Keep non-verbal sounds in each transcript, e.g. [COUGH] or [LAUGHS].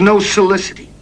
No soliciting.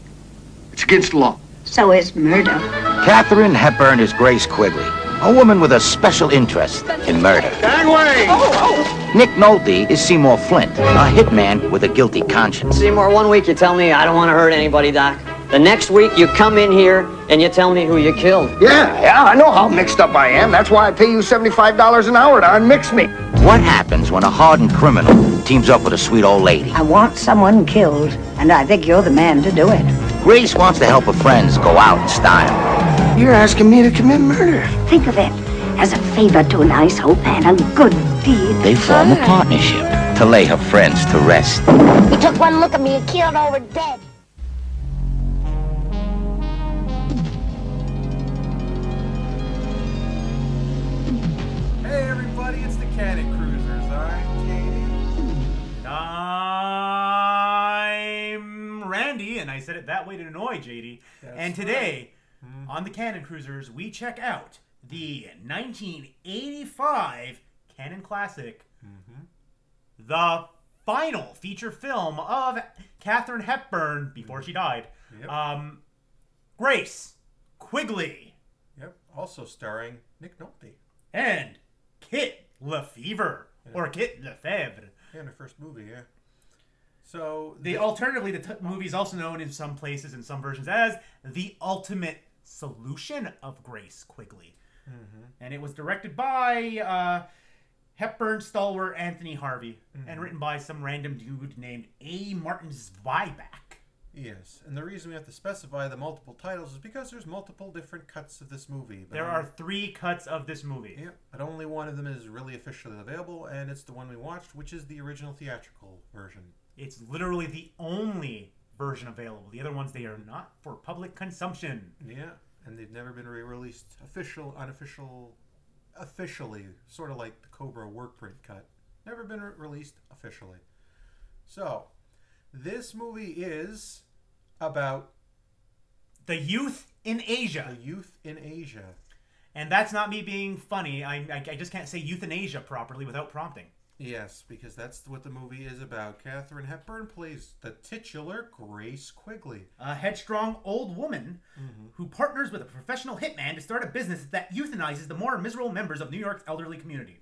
It's against law. So is murder. Katharine Hepburn is Grace Quigley, a woman with a special interest in murder. Gangway! Oh, oh. Nick Nolte is Seymour Flint, a hitman with a guilty conscience. Seymour, one week you tell me I don't want to hurt anybody, Doc. The next week you come in here and you tell me who you killed. Yeah, yeah, I know how mixed up I am. That's why I pay you $75 an hour to unmix me. What happens when a hardened criminal teams up with a sweet old lady? I want someone killed, and I think you're the man to do it. Grace wants to help her friends go out in style. You're asking me to commit murder. Think of it as a favor to a nice hope and a good deed. They form a ah. partnership to lay her friends to rest. He took one look at me and killed over dead. Hey everybody, it's the Cannon Cruisers. Said it that way to annoy JD. and today, on the Cannon Cruisers, we check out the 1985 Cannon Classic, the final feature film of Katharine Hepburn before she died. Yep. Um, Grace Quigley Yep. Also starring Nick Nolte. and Kit Lefevre or Kit Lefebvre. Yeah, in her first movie, yeah. So The alternatively, the t- movie is also known in some places and some versions as the ultimate solution of Grace Quigley, and it was directed by uh, Hepburn stalwart Anthony Harvey and written by some random dude named A. Martin Zweiback. yes, and the reason we have to specify the multiple titles is because there's multiple different cuts of this movie. But There are three cuts of this movie. Yeah, but only one of them is really officially available, and it's the one we watched, which is the original theatrical version. It's literally the only version available. The other ones they are not for public consumption. Yeah, and they've never been re-released official, unofficial, officially, sort of like the Cobra work print cut. Never been re- released officially. So, this movie is about The youth in Asia. the youth in Asia. And that's not me being funny. I, I, I just can't say euthanasia properly without prompting. Yes, because that's what the movie is about. Katharine Hepburn plays the titular Grace Quigley. A headstrong old woman Mm-hmm. who partners with a professional hitman to start a business that euthanizes the more miserable members of New York's elderly community.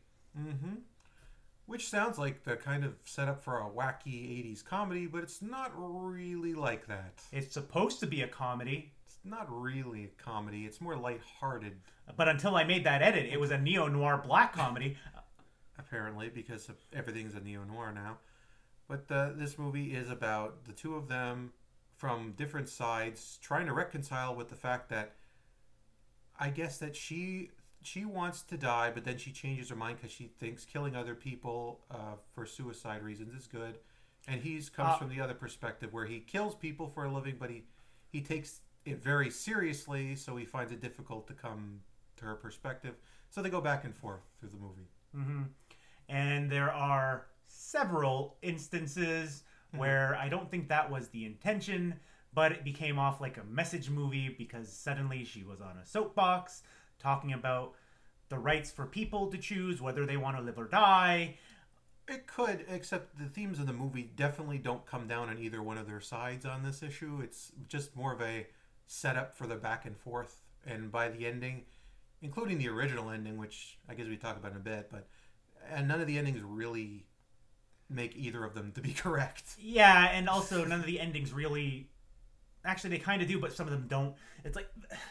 Which sounds like the kind of setup for a wacky 80s comedy, but it's not really like that. It's supposed to be a comedy, It's not really a comedy, it's more lighthearted, but until I made that edit, it was a neo noir black comedy. Apparently, because everything's a neo noir now. But uh, this movie is about the two of them from different sides trying to reconcile with the fact that I guess that she she wants to die, but then she changes her mind because she thinks killing other people uh, for suicide reasons is good, and he's comes Uh, from the other perspective where he kills people for a living, but he he takes it very seriously, so he finds it difficult to come to her perspective. So they go back and forth through the movie. And there are several instances mm-hmm. where I don't think that was the intention, but it became off like a message movie because suddenly she was on a soapbox talking about the rights for people to choose whether they want to live or die. It could, except the themes of the movie definitely don't come down on either one of their sides on this issue. It's just more of a setup for the back and forth. And by the ending, including the original ending, which I guess we talk about in a bit, but and none of the endings really make either of them to be [LAUGHS] correct. Yeah, and also none of the endings really. Actually, they kind of do, but some of them don't. It's like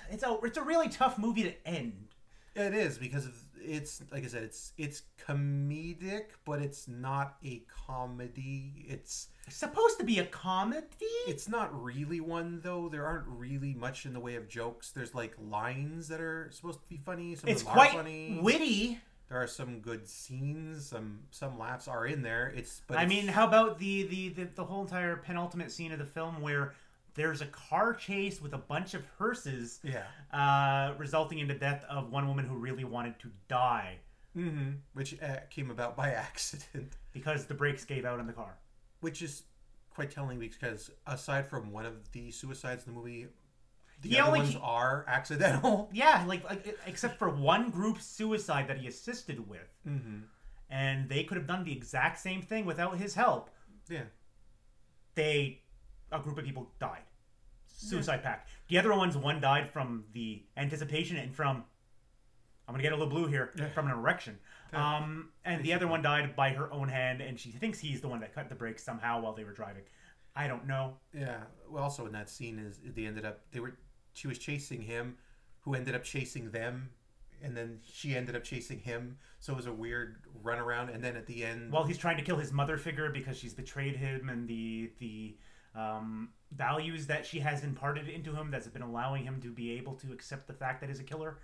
it's a it's a really tough movie to end. It is because of, it's like I said, it's it's comedic, but it's not a comedy. It's It's supposed to be a comedy. It's not really one though. There aren't really much in the way of jokes. There's like lines that are supposed to be funny. Some It's of them quite are funny. witty. There are some good scenes. Some some laughs are in there. It's but I it's- mean, how about the, the the the whole entire penultimate scene of the film where there's a car chase with a bunch of hearses, yeah, uh, resulting in the death of one woman who really wanted to die hmm which uh, came about by [LAUGHS] accident, because the brakes gave out on the car. which is quite telling because aside from one of the suicides in the movie, the He other only ones are accidental. [LAUGHS] Yeah, like, like except for one group suicide that he assisted with, hmm and they could have done the exact same thing without his help. Yeah, They a group of people died. Suicide pact. The other ones, one died from the anticipation and from. I'm gonna get a little blue here from an erection. Um, and the other one died by her own hand, and she thinks he's the one that cut the brakes somehow while they were driving. I don't know. Yeah. Well, also in that scene is they ended up they were she was chasing him, who ended up chasing them, and then she ended up chasing him. So it was a weird runaround. And then at the end, Well, he's trying to kill his mother figure because she's betrayed him and the the um, values that she has imparted into him that's been allowing him to be able to accept the fact that he's a killer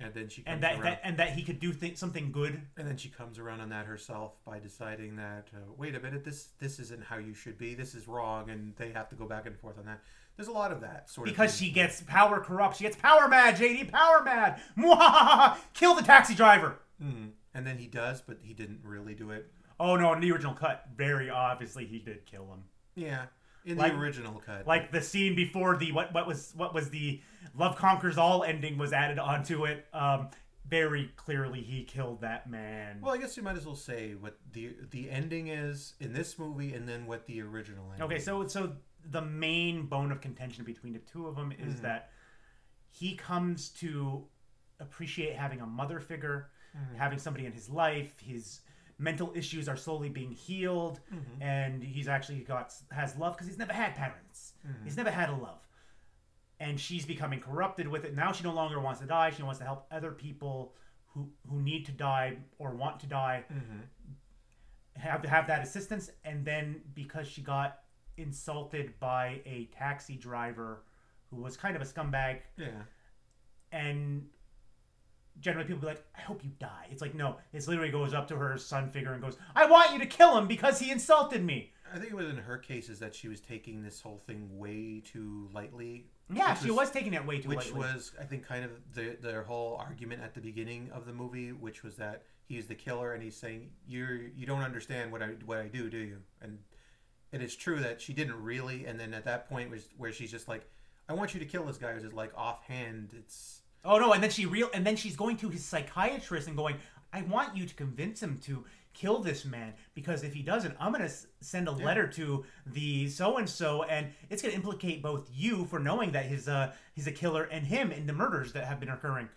and then she comes and that, around, that and that he could do th- something good. and then she comes around on that herself by deciding that uh, wait a minute, this this isn't how you should be. This is wrong, and they have to go back and forth on that. There's a lot of that sort Because of because she gets power corrupt. She gets power mad, JD. Power mad. Mwahaha! Kill the taxi driver. hmm and then he does, but he didn't really do it. Oh no! In the original cut, very obviously he did kill him. Yeah, in Like- the original cut, Like the scene before the what what was what was the Love Conquers All ending was added onto it. Um, very clearly he killed that man. Well, I guess you might as well say what the the ending is in this movie, and then what the original ending. Is Okay, so so the main bone of contention between the two of them is Mm-hmm. that he comes to appreciate having a mother figure, Mm-hmm. having somebody in his life. His mental issues are slowly being healed, Mm-hmm. and he's actually got has love because he's never had parents. Mm-hmm. He's never had a love, and she's becoming corrupted with it. Now she no longer wants to die. She wants to help other people who who need to die or want to die have to have that assistance and then because she got insulted by a taxi driver who was kind of a scumbag yeah, and generally people be like i hope you die it's like no it's literally goes up to her son figure and goes i want you to kill him because he insulted me I think it was in her case is that she was taking this whole thing way too lightly. yeah which she was taking it way too which lightly. was I think kind of the their whole argument at the beginning of the movie, which was that he's the killer and he's saying you're you don't understand what I what I do, do you? And it is true that she didn't really. And then at that point was where she's just like, I want you to kill this guy. Was just like offhand. It's Oh no! And then she real, and then she's going to his psychiatrist and going, "I want you to convince him to kill this man because if he doesn't, I'm gonna send a letter to the so and so, and it's gonna implicate both you for knowing that he's uh he's a killer and him in the murders that have been occurring."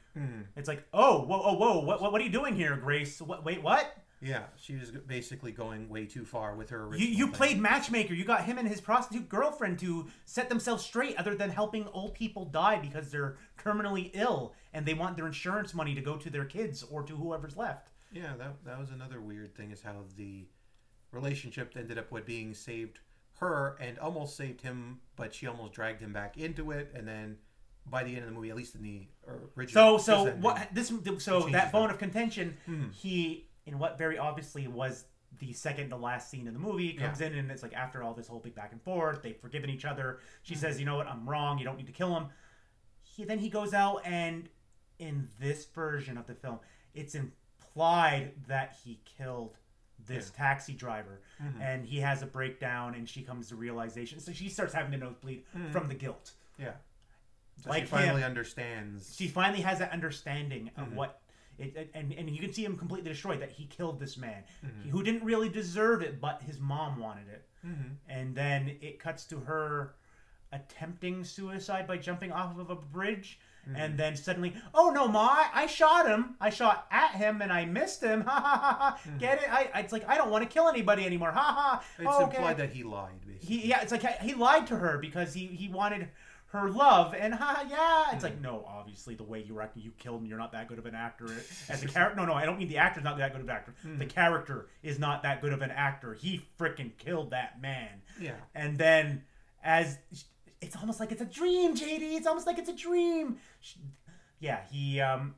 It's like, oh, whoa, oh, whoa, what, what, what are you doing here, Grace? What, wait, what? Yeah, she was basically going way too far with her. You Original you thing. played matchmaker. You got him and his prostitute girlfriend to set themselves straight, other than helping old people die because they're terminally ill and they want their insurance money to go to their kids or to whoever's left. Yeah, that that was another weird thing is how the relationship ended up with being saved her and almost saved him, but she almost dragged him back into it, and then by the end of the movie, at least in the original, so ending- what this so that bone of contention, hmm. he in what very obviously was the second to last scene in the movie comes Yeah. in and it's like after all this whole big back and forth, they've forgiven each other. She mm-hmm. says, "You know what? I'm wrong. You don't need to kill him." He then he goes out and in this version of the film, it's implied that he killed this taxi driver mm-hmm. and he has a breakdown and she comes to realization. So she starts having the nosebleed mm-hmm. from the guilt. yeah, so like she finally him. understands. She finally has that understanding of what it, it- and and you can see him completely destroyed that he killed this man he- who didn't really deserve it, but his mom wanted it. Mm-hmm. And then it cuts to her attempting suicide by jumping off of a bridge. And mm-hmm. then suddenly, oh no, ma! I, I shot him. I shot at him, and I missed him. [LAUGHS] Ha ha ha! ha. Get it? I, it's like I don't want to kill anybody anymore. Ha ha! it's Oh, okay. implied that he lied, basically. He yeah, it's like he lied to her because he he wanted her love and ha yeah. It's like no, obviously the way you were acting, you killed me. You're not that good of an actor as a character. No, no, I don't mean the actor's not that good of an actor. The character is not that good of an actor. He freaking killed that man. Yeah. And then as it's almost like it's a dream, JD. It's almost like it's a dream. Sh- Yeah, he um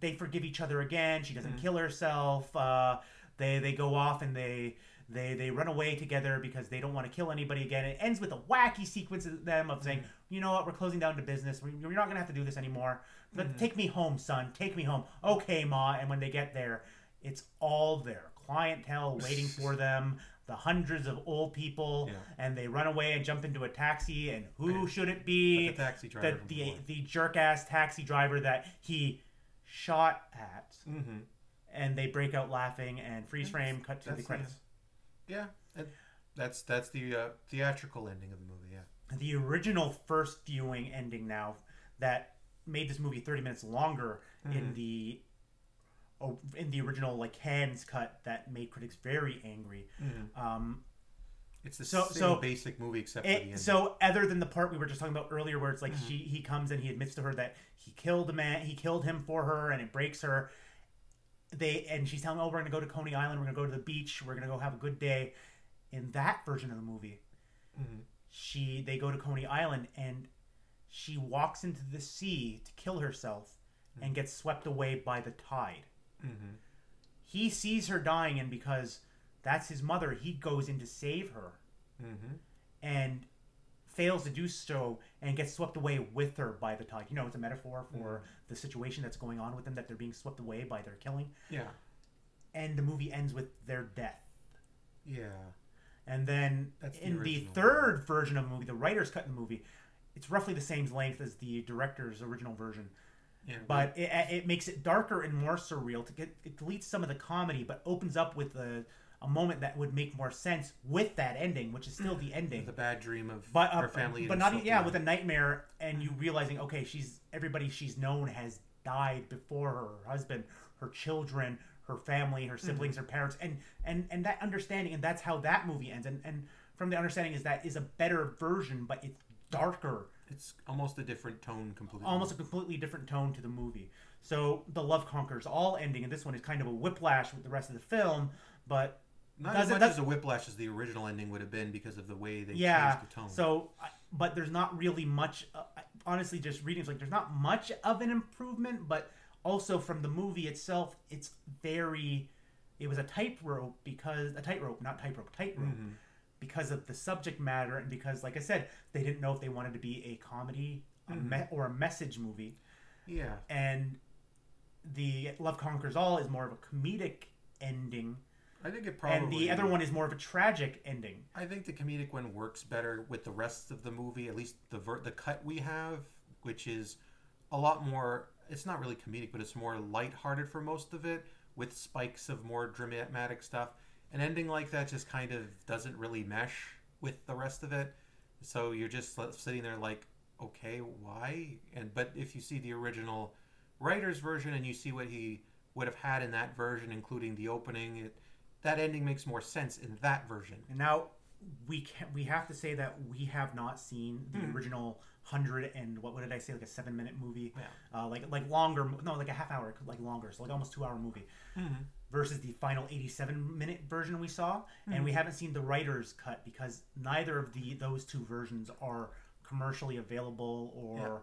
they forgive each other again. She doesn't kill herself. Uh, they they go off and they they they run away together because they don't want to kill anybody again. It ends with a wacky sequence of them of saying, you know what, we're closing down to business. We- We're not gonna have to do this anymore. But take me home, son. Take me home. Okay, ma. And when they get there, it's all there. Clientele waiting [LAUGHS] for them. The hundreds of old people, Yeah. and they run away and jump into a taxi. And who should it be? But the taxi driver The the, the jerk ass taxi driver that he shot at, Mm-hmm. and they break out laughing and freeze frame cut to the credits. Yeah, that, That's that's the uh, theatrical ending of the movie. Yeah. the original first viewing ending now that made this movie 30 minutes longer Mm-hmm. in the oh, in the original like hands cut that made critics very angry Mm-hmm. um It's the So- same so basic movie except for the it, so other than the part we were just talking about earlier where it's like Mm-hmm. she he comes and he admits to her that he killed a man he killed him for her and it breaks her they and she's telling him, oh we're gonna go to coney island we're gonna go to the beach we're gonna go have a good day in that version of the movie Mm-hmm. she they go to coney island and she walks into the sea to kill herself Mm-hmm. and gets swept away by the tide he sees her dying and because that's his mother he goes in to save her Mm-hmm. and fails to do so and gets swept away with her by the tide. You know, it's a metaphor for mm-hmm. the situation that's going on with them that they're being swept away by their killing. yeah, And the movie ends with their death. yeah, And then That's the in the third version of the movie, the writer's cut in the movie, it's roughly the same length as the director's original version. yeah. But it, it makes it darker and more surreal. To get it deletes some of the comedy, but opens up with a, a moment that would make more sense with that ending, which is still the ending. the bad dream of but uh, her family, but not yeah with a nightmare and you realizing okay she's everybody she's known has died before her, her husband her children her family her siblings her parents and and and that understanding and that's how that movie ends. And and from the understanding is that is a better version but it's darker. It's almost a different tone completely. almost a completely different tone to the movie. So the love conquers all ending and this one is kind of a whiplash with the rest of the film but Not does as much as a whiplash as the original ending would have been because of the way they yeah changed the tone. so but there's not really much uh, honestly just reading it's like there's not much of an improvement but also from the movie itself it's very it was a tightrope because a tightrope not tightrope tightrope Mm-hmm. because of the subject matter and because like i said they didn't know if they wanted to be a comedy Mm-hmm. me- or a message movie yeah, and the love conquers all is more of a comedic ending I think it probably. and the other one is more of a tragic ending I think the comedic one works better with the rest of the movie. At least the ver- the cut we have, which is a lot more. It's not really comedic, but it's more lighthearted for most of it, with spikes of more dramatic stuff. An ending like that just kind of doesn't really mesh with the rest of it. So you're just sitting there like, okay, why? And but if you see the original writer's version and you see what he would have had in that version, including the opening, it that ending makes more sense in that version. And now we can we have to say that we have not seen the Hmm. original hundred and what, what did I say like a seven minute movie, Yeah. uh, like like longer no like a half hour like longer so like almost two hour movie Mm-hmm. versus the final eighty seven minute version we saw, and Hmm. we haven't seen the writer's cut because neither of the those two versions are commercially available or.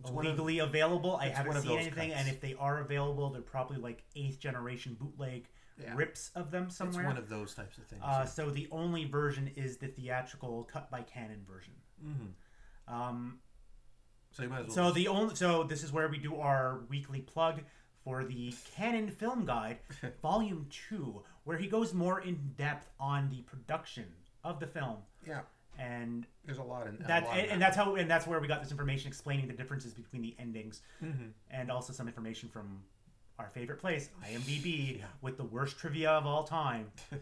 It's one of- legally available. I haven't seen anything, cuts. and if they are available, they're probably like eighth generation bootleg Yeah. rips of them somewhere. It's one of those types of things. Uh, so the only version is the theatrical cut by Cannon version. Mm-hmm. Um, so you might as well. so the only so this is where we do our weekly plug for the Cannon Film Guide, [LAUGHS] Volume Two, where he goes more in depth on the production of the film, yeah, and there's a lot in that lot and, in and that's how and that's where we got this information explaining the differences between the endings, Mm-hmm. and also some information from our favorite place, [LAUGHS] IMDb, with the worst trivia of all time. [LAUGHS]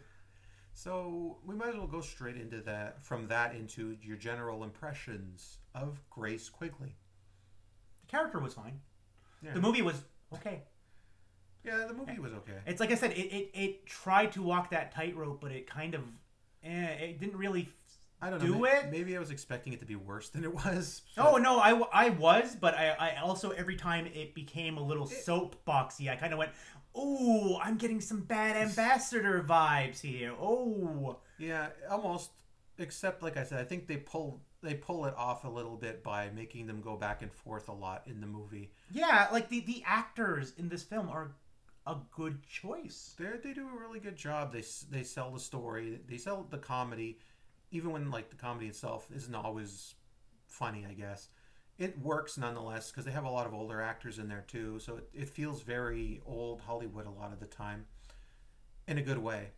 So we might as well go straight into that. From that into your general impressions of Grace Quigley. The character was fine. Yeah. The movie was okay. Yeah, the movie was okay. It's like I said, it, it, it tried to walk that tightrope, but it kind of, eh, it didn't really. I don't know. do may- it? Maybe I was expecting it to be worse than it was. [LAUGHS] Oh no, I, I was, but I, I also every time it became a little soapboxy, I kind of went, "Oh, I'm getting some bad ambassador vibes here." Oh, Yeah, almost. Except, like I said, I think they pull they pull it off a little bit by making them go back and forth a lot in the movie. yeah, like the the actors in this film are a good choice. They they do a really good job. They they sell the story. They sell the comedy, even when like the comedy itself isn't always funny. I guess it works nonetheless because they have a lot of older actors in there too. So it, it feels very old Hollywood a lot of the time, in a good way.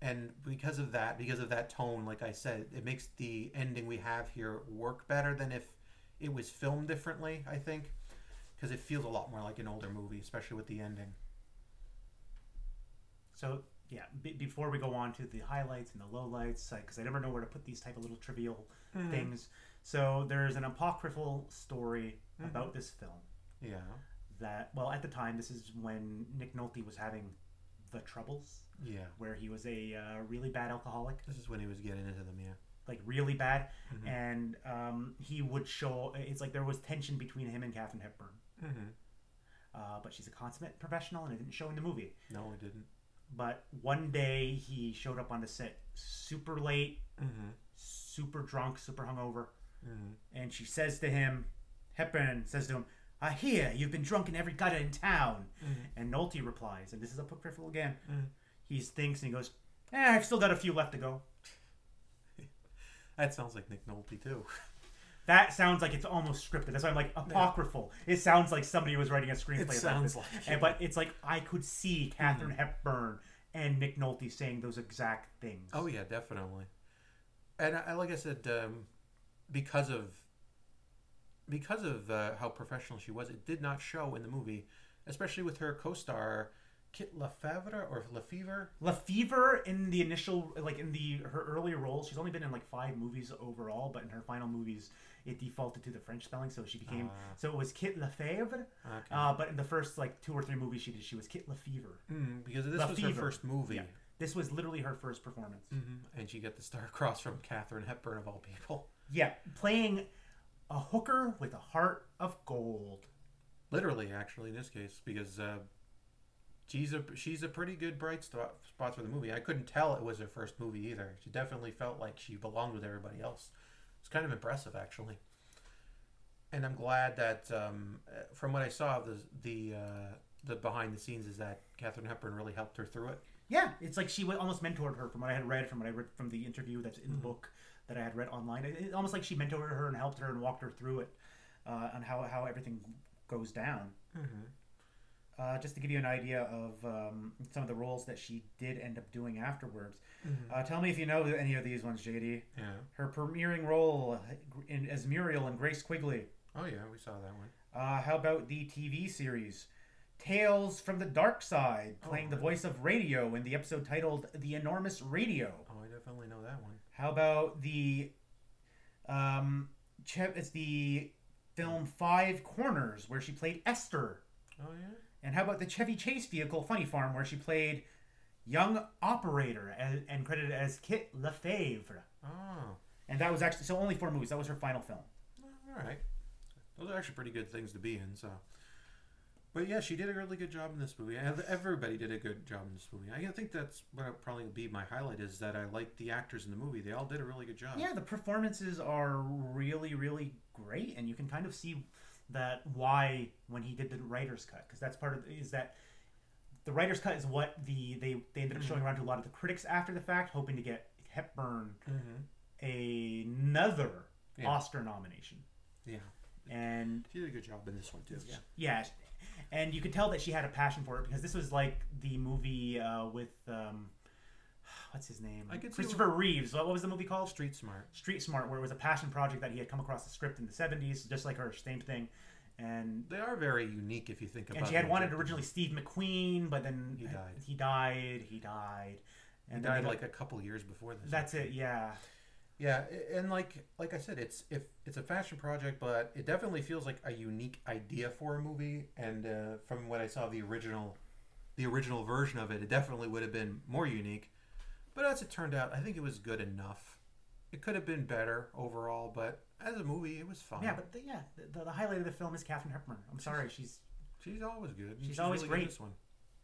And because of that, because of that tone, like I said, it makes the ending we have here work better than if it was filmed differently. I think because it feels a lot more like an older movie, especially with the ending. So yeah, be before we go on to the highlights and the lowlights, because I never know where to put these type of little trivial things. So there's an apocryphal story about this film Yeah. that, well, at the time, this is when Nick Nolte was having the troubles, Yeah. where he was a uh, really bad alcoholic, This is when he was getting into them. Yeah. like really bad, and um, he would show. It's like there was tension between him and Katharine Hepburn. Mm-hmm. Uh, but she's a consummate professional, and it didn't show in the movie. No, it didn't. But one day he showed up on the set super late, Mm-hmm. super drunk, super hungover, Mm-hmm. and she says to him, Hepburn says to him, "I hear you've been drunk in every gutter in town." And Nolte replies, and this is a apocryphal again. He thinks and he goes, "Eh, I've still got a few left to go." [LAUGHS] That sounds like Nick Nolte too. [LAUGHS] That sounds like it's almost scripted. That's why I'm like apocryphal. It sounds like somebody was writing a screenplay. It about sounds this. like it. And- but it's like I could see Katharine Hepburn and Nick Nolte saying those exact things. Oh yeah, definitely. And I, like I said, um, because of because of uh, how professional she was, it did not show in the movie, especially with her co-star Kit Lefevre or Lefevre. Lefevre in the initial, like in the her earlier roles, she's only been in like five movies overall, but in her final movies, it defaulted to the French spelling, so she became so it was Kit Lefevre. Ah. Okay. Uh, but in the first like two or three movies she did, she was Kit Lefevre. Mm, because this was her first movie, Yeah. This was literally her first performance. hmm and she got the star [LAUGHS] across from Katharine Hepburn of all people. Yeah, playing a hooker with a heart of gold. Literally, actually, in this case, because uh, she's a she's a pretty good bright spot, spot for the movie. I couldn't tell it was her first movie either. She definitely felt like she belonged with everybody else. Kind of impressive, actually. And I'm glad that um, from what I saw, the the uh, the behind the scenes is that Katharine Hepburn really helped her through it. Yeah, it's like she almost mentored her from what I had read, from what I read from the interview that's in the book that I had read online. It, it- almost like she mentored her and helped her and walked her through it uh, on how, how everything goes down. Uh, just to give you an idea of um, some of the roles that she did end up doing afterwards. Uh, tell me if you know any of these ones, JD. Yeah. Her premiering role in, as Muriel in Grace Quigley. Oh yeah, we saw that one. Uh, how about the TV series Tales from the Dark Side, playing the voice of Radio in the episode titled The Enormous Radio? Oh, I definitely know that one. How about the um, che- it's the film Five Corners, where she played Esther? Oh yeah. And how about the Chevy Chase vehicle Funny Farm, where she played young operator and, and credited as Kit Lefevre? Oh, And that was actually so only four movies. That was her final film. all right. Those are actually pretty good things to be in. So, but yeah, she did a really good job in this movie. Everybody did a good job in this movie. I think that's what would probably be my highlight is that I like the actors in the movie. They all did a really good job. Yeah, the performances are really, really great, and you can kind of see that why when he did the writer's cut, because that's part of is that the writer's cut is what the they they ended up showing around to a lot of the critics after the fact, hoping to get Hepburn another Yeah. Oscar nomination, Yeah, and she did a good job in this one too. Yeah. yeah, and you could tell that she had a passion for it because this was like the movie uh, with um, [SIGHS] what's his name, I could see Christopher Reeves. What, what was the movie called? Street Smart. Street Smart, where it was a passion project that he had come across the script in the '70s, just like her, same thing. And They are very unique if you think about. It. And she had wanted originally Steve McQueen, but then He died. He died. He died. And then died like a couple years before this. That's it. Yeah. Yeah, and like like I said, it's if it's a fashion project, but it definitely feels like a unique idea for a movie. And uh, from what I saw, the original, the original version of it, it definitely would have been more unique. But as it turned out, I think it was good enough. It could have been better overall, but as a movie, it was fine. Yeah, but the, yeah, the, the highlight of the film is Katharine Hepburn. I'm sorry, she's she's always good. and She's always really great. This one,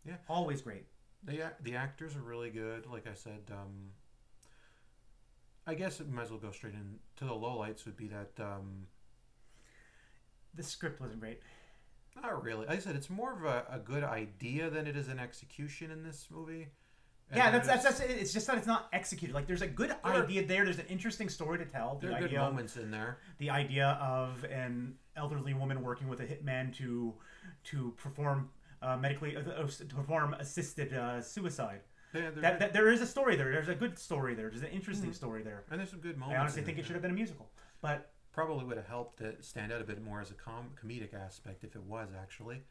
yeah, always great. the the actors are really good. Like I said, um, I guess it might as well go straight into the lowlights. Would be that. Um, The script wasn't great. Not really. Like I said, it's more of a, a good idea than it is an execution in this movie. Yeah, that's, that's that's it. It's just that it's not executed. Like there's a good There- idea there. There's an interesting story to tell. The there are good idea, moments in there. the idea of an elderly woman working with a hitman to to perform uh, medically uh, to perform assisted uh, suicide. Yeah, there- That, that there is a story there. There's a good story there. There's an interesting story there. and there's some good moments. I honestly in think it should have been a musical, but Probably would have helped it stand out a bit more as a com- comedic aspect if it was actually.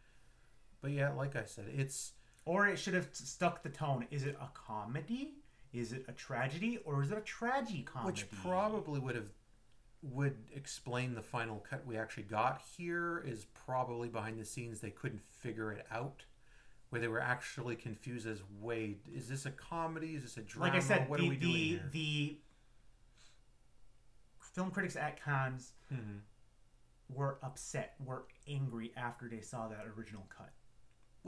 But yeah, like I said, it's Or it should have stuck the tone. Is it a comedy? Is it a tragedy? Or is it a tragedy comedy? which probably would have would explain the final cut we actually got here is probably behind the scenes they couldn't figure it out where they were actually confused as wait is this a comedy is this a drama like I said, what the are we doing the, here the film critics at Cannes Mhm. were upset, were angry after they saw that original cut.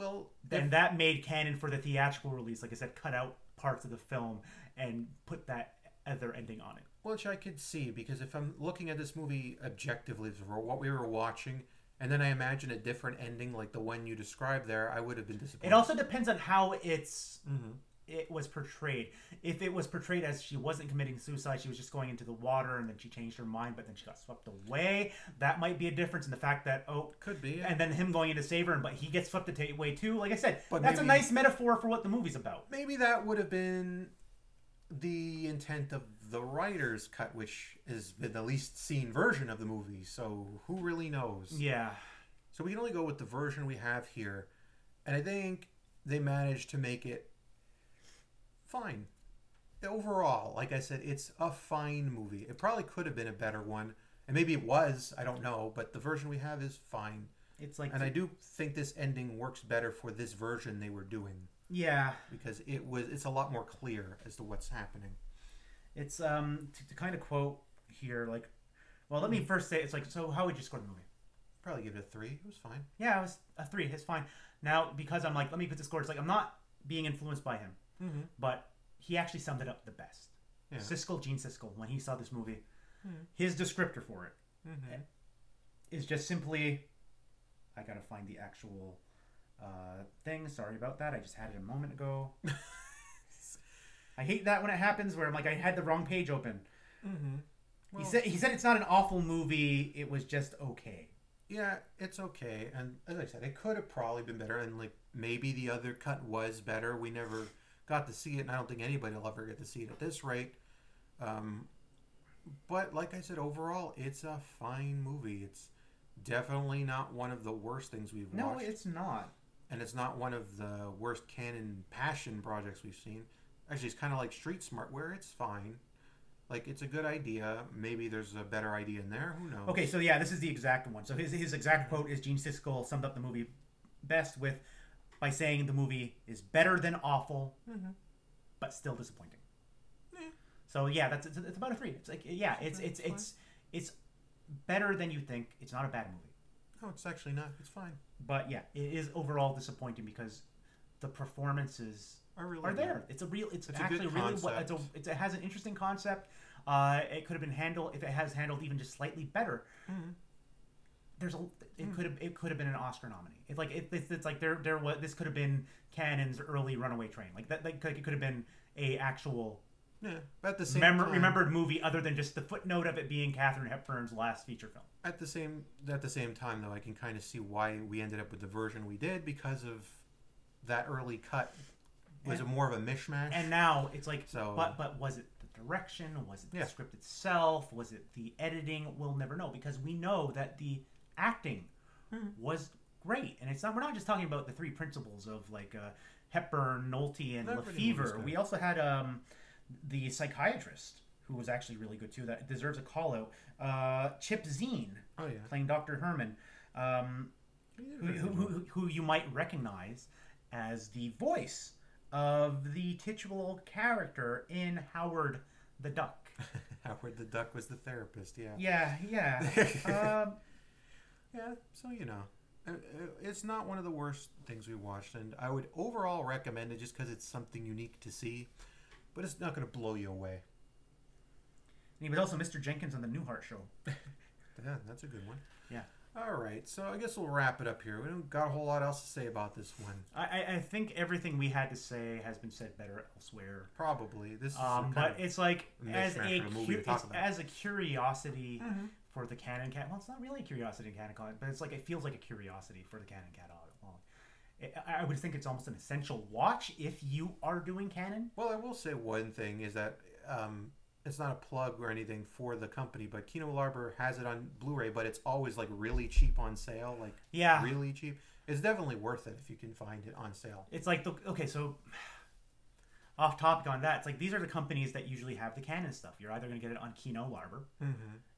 Well And if- that made Cannon for the theatrical release. Like I said, cut out parts of the film and put that other ending on it. which I could see because if I'm looking at this movie objectively for what we were watching and then I imagine a different ending like the one you described there I would have been disappointed It also depends on how it's Mhm. It was portrayed. If it was portrayed as she wasn't committing suicide, she was just going into the water and then she changed her mind, but then she got swept away. That might be a difference in the fact that oh, could be and then him going in to save her, but he gets swept away too. Like I said, But that's a nice metaphor for what the movie's about. maybe that would have been the intent of the writer's cut, which has been the least seen version of the movie. So who really knows? Yeah. So we can only go with the version we have here, and I think they managed to make it fine. Overall, like I said, it's a fine movie. It probably could have been a better one, and maybe it was. I don't know, but the version we have is fine. It's like And I do think this ending works better for this version they were doing yeah, because it was it's a lot more clear as to what's happening. it's um to, to kind of quote here like, well, let me first say it's like so. How would you score the movie? Probably give it a three. It was fine. Yeah, it was a three. It's fine. Now because I'm like, let me put the score. It's like I'm not being influenced by him, Mm-hmm. but he actually summed it up the best. Yeah. Siskel, Gene Siskel, when he saw this movie, Hmm. his descriptor for it Mm-hmm. is just simply I gotta find the actual uh, thing. Sorry about that. I just had it a moment ago. [LAUGHS] I hate that when it happens where I'm like I had the wrong page open. Mm-hmm. he said he said it's not an awful movie. It was just okay. Yeah, it's okay. And as I said, it could have probably been better. And like maybe the other cut was better. We never got to see it, and I don't think anybody will ever get to see it at this rate. Um, but like I said, overall, it's a fine movie. It's definitely not one of the worst things we've No, watched, it's not. and it's not one of the worst Cannon passion projects we've seen. Actually, it's kind of like Street Smart, where it's fine. Like it's a good idea. Maybe there's a better idea in there. Who knows? Okay, so yeah, this is the exact one. So his his exact quote is Gene Siskel summed up the movie best with by saying the movie is better than awful, but still disappointing. So yeah, that's it's, it's about a three. It's like yeah, it's it's it's it's better than you think. It's not a bad movie, No, it's actually not. It's fine. but yeah, it is overall disappointing because the performances I really are there. It's a real. It's, It's actually really. What, it's a, it's, it has an interesting concept. Uh, it could have been handled if it has handled even just slightly better. Mm-hmm. There's a. It hmm. could have. It could have been an Oscar nominee. It's like it, it's, it's like there there was this could have been Cannon's early Runaway Train. Like that. Like it could have been a actual Yeah, but at the same time, remembered movie other than just the footnote of it being Katharine Hepburn's last feature film. At the same at the same time, though, I can kind of see why we ended up with the version we did because of that early cut was And- a more of a mishmash. And now it's like, So- but but was it the direction? Was it Yeah. the script itself? Was it the editing? We'll never know because we know that the acting Hmm. was great, and it's not. We're not just talking about the three principles of like uh, Hepburn, Nolte, and Lefevre. We also had um, the psychiatrist who was actually really good too. That deserves a call out. Uh, Chip Zien oh yeah, playing Dr. Herman. Um, who, who, who, who you might recognize as the voice of the titular character in Howard the Duck. [LAUGHS] Howard the Duck was the therapist. Yeah, Yeah, yeah. [LAUGHS] um, yeah. So you know, uh, uh, it's not one of the worst things we watched, and I would overall recommend it just because it's something unique to see, but it's not going to blow you away. he was also Mr. Jenkins on the Newhart Show. [LAUGHS] Yeah, that's a good one. Yeah. All right, so I guess we'll wrap it up here. We don't got a whole lot else to say about this one. I, I- think everything we had to say has been said better elsewhere. Probably this is Um, but it's like as a, cu- to talk it's about. Mm-hmm. as a curiosity for the Cannon Cat. Well, it's not really a curiosity in Cannon Cat, but it's like it feels like a curiosity for the Cannon Cat. Well, it, I would think it's almost an essential watch if you are doing Cannon. Well, I will say one thing is that um, it's not a plug or anything for the company, but Kino Lorber has it on Blu-ray, but it's always like really cheap on sale, like Yeah. really cheap. It's definitely worth it if you can find it on sale. It's like the okay, so [SIGHS] off topic on that, it's like these are the companies that usually have the Cannon stuff. You're either going to get it on Kino Lorber,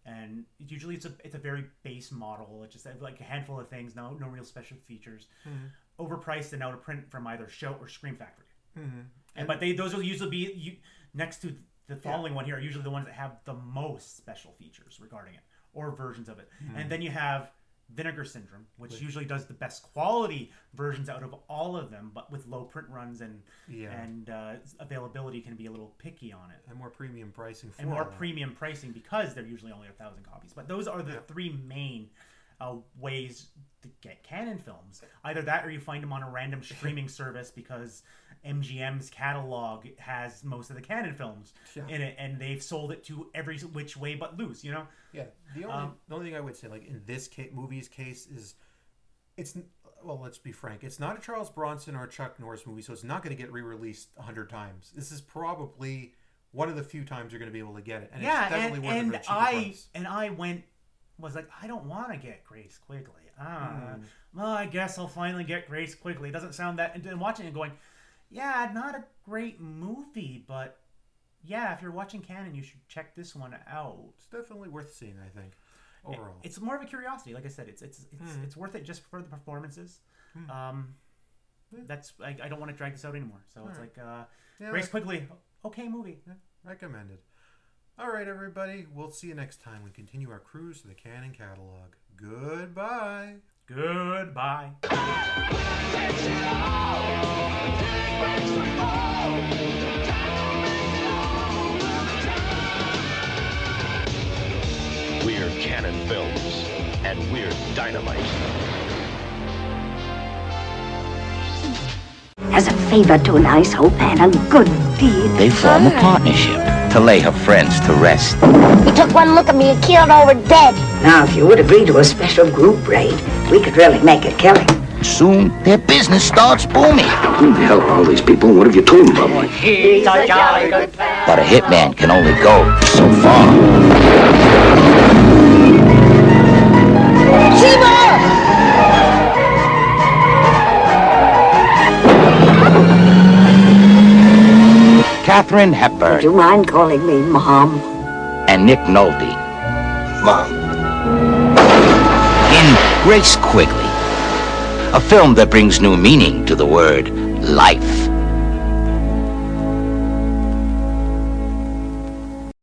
and usually it's a it's a very base model. It's just like a handful of things, no no real special features, mm-hmm. overpriced and out of print from either Shout or Scream Factory. Mm-hmm. And but they those will usually be you, next to the following one here are usually the ones that have the most special features regarding it or versions of it. Mm-hmm. And then you have Vinegar Syndrome, which usually does the best quality versions out of all of them, but with low print runs and Yeah. and uh, availability can be a little picky on it. And more premium pricing for And more that. premium pricing because they're usually only a thousand copies. But those are the three main uh, ways to get Cannon films. Either that, or you find them on a random [LAUGHS] streaming service because MGM's catalog has most of the Cannon films Yeah. in it, and they've sold it to every which way but loose. You know, Yeah, the only Um, the only thing I would say, like in this ca- movie's case, is it's well, let's be frank, it's not a Charles Bronson or a Chuck Norris movie, so it's not going to get re-released a hundred times. This is probably one of the few times you're going to be able to get it, and yeah, it's definitely and, and I price. and I went was like, I don't want to get Grace Quigley. Ah, Hmm. well, I guess I'll finally get Grace Quigley. It doesn't sound that. And then watching it, going, yeah, not a great movie, but yeah, if you're watching Cannon, you should check this one out. It's definitely worth seeing, I think. Overall, It's more of a curiosity. Like I said, it's it's it's, Hmm. it's worth it just for the performances. Um, that's I, I don't want to drag this out anymore. So it's like uh, Yeah, Grace Quigley, okay movie. recommended. All right, everybody, we'll see you next time. We continue our cruise to the Cannon catalog. Goodbye. Goodbye. We're Cannon Films, and we're dynamite. As a favor to an ice hope and a good deed. They form a partnership to lay her friends to rest. He took one look at me and keeled over dead. Now, if you would agree to a special group raid, we could really make a killing. Soon, their business starts booming. Who the hell are all these people? What have you told them about me? He's a jolly good fellow. But a hitman can only go so far. Katharine Do Hepburn Do you mind calling me Mom? and Nick Nolte Mom. in Grace Quigley, a film that brings new meaning to the word life.